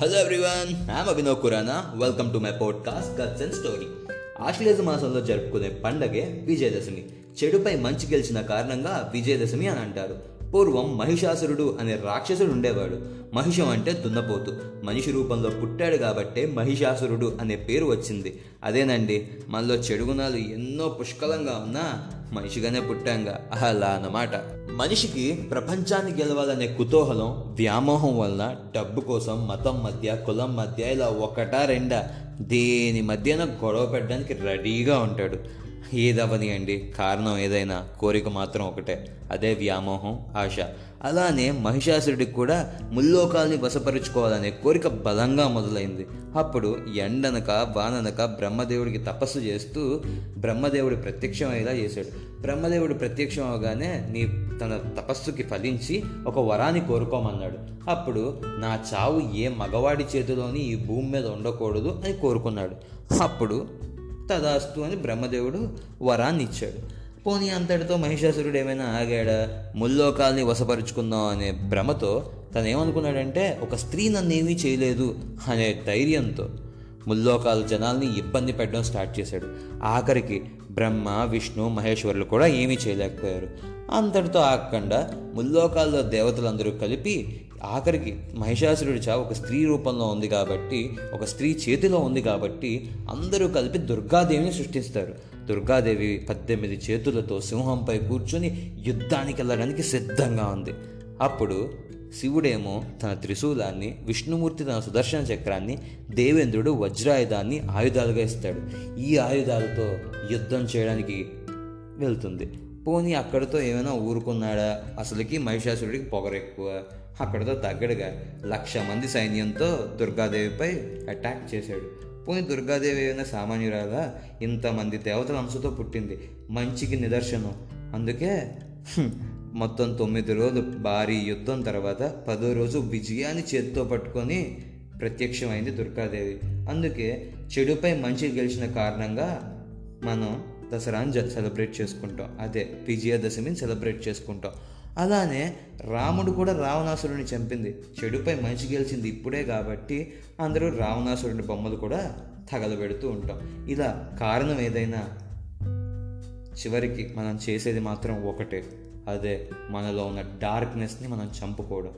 Hello everyone I'm Abhinav Khurana welcome to my podcast guts and story Ashlesha మాసంలో జరుపుకునే పండగే విజయదశమి. చెడుపై మంచి గెలిచిన కారణంగా విజయదశమి అని అంటారు. పూర్వం మహిషాసురుడు అనే రాక్షసుడు ఉండేవాడు. మహిషం అంటే దున్నపోతు. మనిషి రూపంలో పుట్టాడు కాబట్టే మహిషాసురుడు అనే పేరు వచ్చింది. అదేనండి మనలో చెడు గుణాలు ఎన్నో పుష్కలంగా ఉన్నా మనిషిగానే పుట్టాంగా. అలా అన్నమాట. మనిషికి ప్రపంచాన్ని గెలవాలనే కుతూహలం వ్యామోహం వలన డబ్బు కోసం మతం మధ్య కులం మధ్య ఇలా ఒకటా రెండా. దేని మధ్యన గొడవ పెట్టడానికి రెడీగా ఉంటాడు. ఏదవని అండి? కారణం ఏదైనా? కోరిక మాత్రం ఒకటే. అదే వ్యామోహం ఆశ. అలానే మహిషాసురుడికి కూడా ముల్లోకాల్ని వశపరుచుకోవాలనే కోరిక బలంగా మొదలైంది. అప్పుడు ఎండనక వాననక బ్రహ్మదేవుడికి తపస్సు చేస్తూ బ్రహ్మదేవుడు ప్రత్యక్షమయ్యేలా చేశాడు. బ్రహ్మదేవుడు ప్రత్యక్షం అవగానే నీ తన తపస్సుకి ఫలించి ఒక వరాన్ని కోరుకోమన్నాడు. అప్పుడు నా చావు ఏ మగవాడి చేతిలోని ఈ భూమి మీద ఉండకూడదు అని కోరుకున్నాడు. అప్పుడు తదాస్తు అని బ్రహ్మదేవుడు వరాన్ని ఇచ్చాడు పోనీ అంతటితో మహిషాసురుడు ఏమైనా ఆగాడా? ముల్లోకాల్ని వశపరుచుకుందాం అనే భ్రమతో తను ఏమనుకున్నాడంటే ఒక స్త్రీ నన్ను ఏమీ చేయలేదు అనే ధైర్యంతో ముల్లోకాల జనాల్ని ఇబ్బంది పెట్టడం స్టార్ట్ చేశాడు. ఆఖరికి బ్రహ్మ విష్ణు మహేశ్వరులు కూడా ఏమీ చేయలేకపోయారు. అంతటితో ఆగకుండా ముల్లోకాల్లో దేవతలందరూ కలిపి ఆఖరికి మహిషాసురుడి చావు ఒక స్త్రీ రూపంలో ఉంది కాబట్టి ఒక స్త్రీ చేతిలో ఉంది కాబట్టి అందరూ కలిపి దుర్గాదేవిని సృష్టిస్తారు. దుర్గాదేవి పద్దెనిమిది చేతులతో సింహంపై కూర్చొని యుద్ధానికి వెళ్ళడానికి సిద్ధంగా ఉంది. అప్పుడు శివుడేమో తన త్రిశూలాన్ని విష్ణుమూర్తి తన సుదర్శన చక్రాన్ని దేవేంద్రుడు వజ్రాయుధాన్ని ఆయుధాలుగా ఇస్తాడు. ఈ ఆయుధాలతో యుద్ధం చేయడానికి వెళ్తుంది. పోనీ అక్కడితో ఏమైనా ఊరుకున్నాడా? అసలుకి మహిషాసురుడికి పొగరెక్కువ అక్కడితో తగ్గడుగా. లక్ష మంది సైన్యంతో దుర్గాదేవిపై అటాక్ చేశాడు. పోనీ దుర్గాదేవి ఏమైనా సామాన్యురాగా ఇంతమంది దేవతల అంశతో పుట్టింది. మంచికి నిదర్శనం. అందుకే మొత్తం తొమ్మిది రోజులు భారీ యుద్ధం తర్వాత పదో రోజు విజయాన్ని చేతితో పట్టుకొని ప్రత్యక్షమైంది దుర్గాదేవి. అందుకే చెడుపై మంచి గెలిచిన కారణంగా మనం దసరాని సెలబ్రేట్ చేసుకుంటాం. అదే విజయదశమిని సెలబ్రేట్ చేసుకుంటాం. అలానే రాముడు కూడా రావణాసురుడిని చంపింది. చెడుపై మంచి గెలిచింది ఇప్పుడే కాబట్టి అందరూ రావణాసురుని బొమ్మలు కూడా తగలబెడుతూ ఉంటాం. ఇలా కారణం ఏదైనా చివరికి మనం చేసేది మాత్రం ఒకటే. అదే మనలో ఉన్న డార్క్నెస్ని మనం చంపుకోవడం.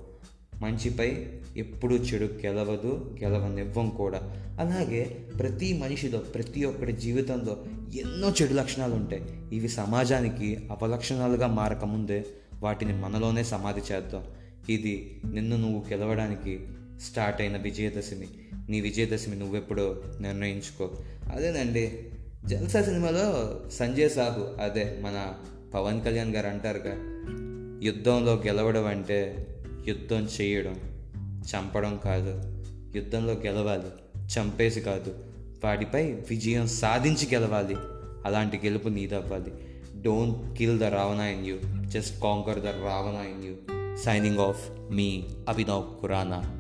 మంచిపై ఎప్పుడూ చెడు గెలవదు గెలవనివ్వం కూడా. అలాగే ప్రతి మనిషిలో ప్రతి ఒక్కరి జీవితంలో ఎన్నో చెడు లక్షణాలు ఉంటాయి. ఇవి సమాజానికి అపలక్షణాలుగా మారకముందే వాటిని మనలోనే సమాధి చేద్దాం. ఇది నిన్ను నువ్వు గెలవడానికి స్టార్ట్ అయిన విజయదశమి. నీ విజయదశమి నువ్వెప్పుడో నిర్ణయించుకో. అదేనండి జల్సా సినిమాలో సంజయ్ సాహు అదే మన పవన్ కళ్యాణ్ గారు అంటారుగా యుద్ధంలో గెలవడం అంటే యుద్ధం చేయడం చంపడం కాదు. యుద్ధంలో గెలవాలి చంపేసి కాదు. వాటిపై విజయం సాధించి గెలవాలి. అలాంటి గెలుపు నీదవ్వాలి. Don't kill the Ravana in you just conquer the Ravana in you signing off me Abhinav Khurana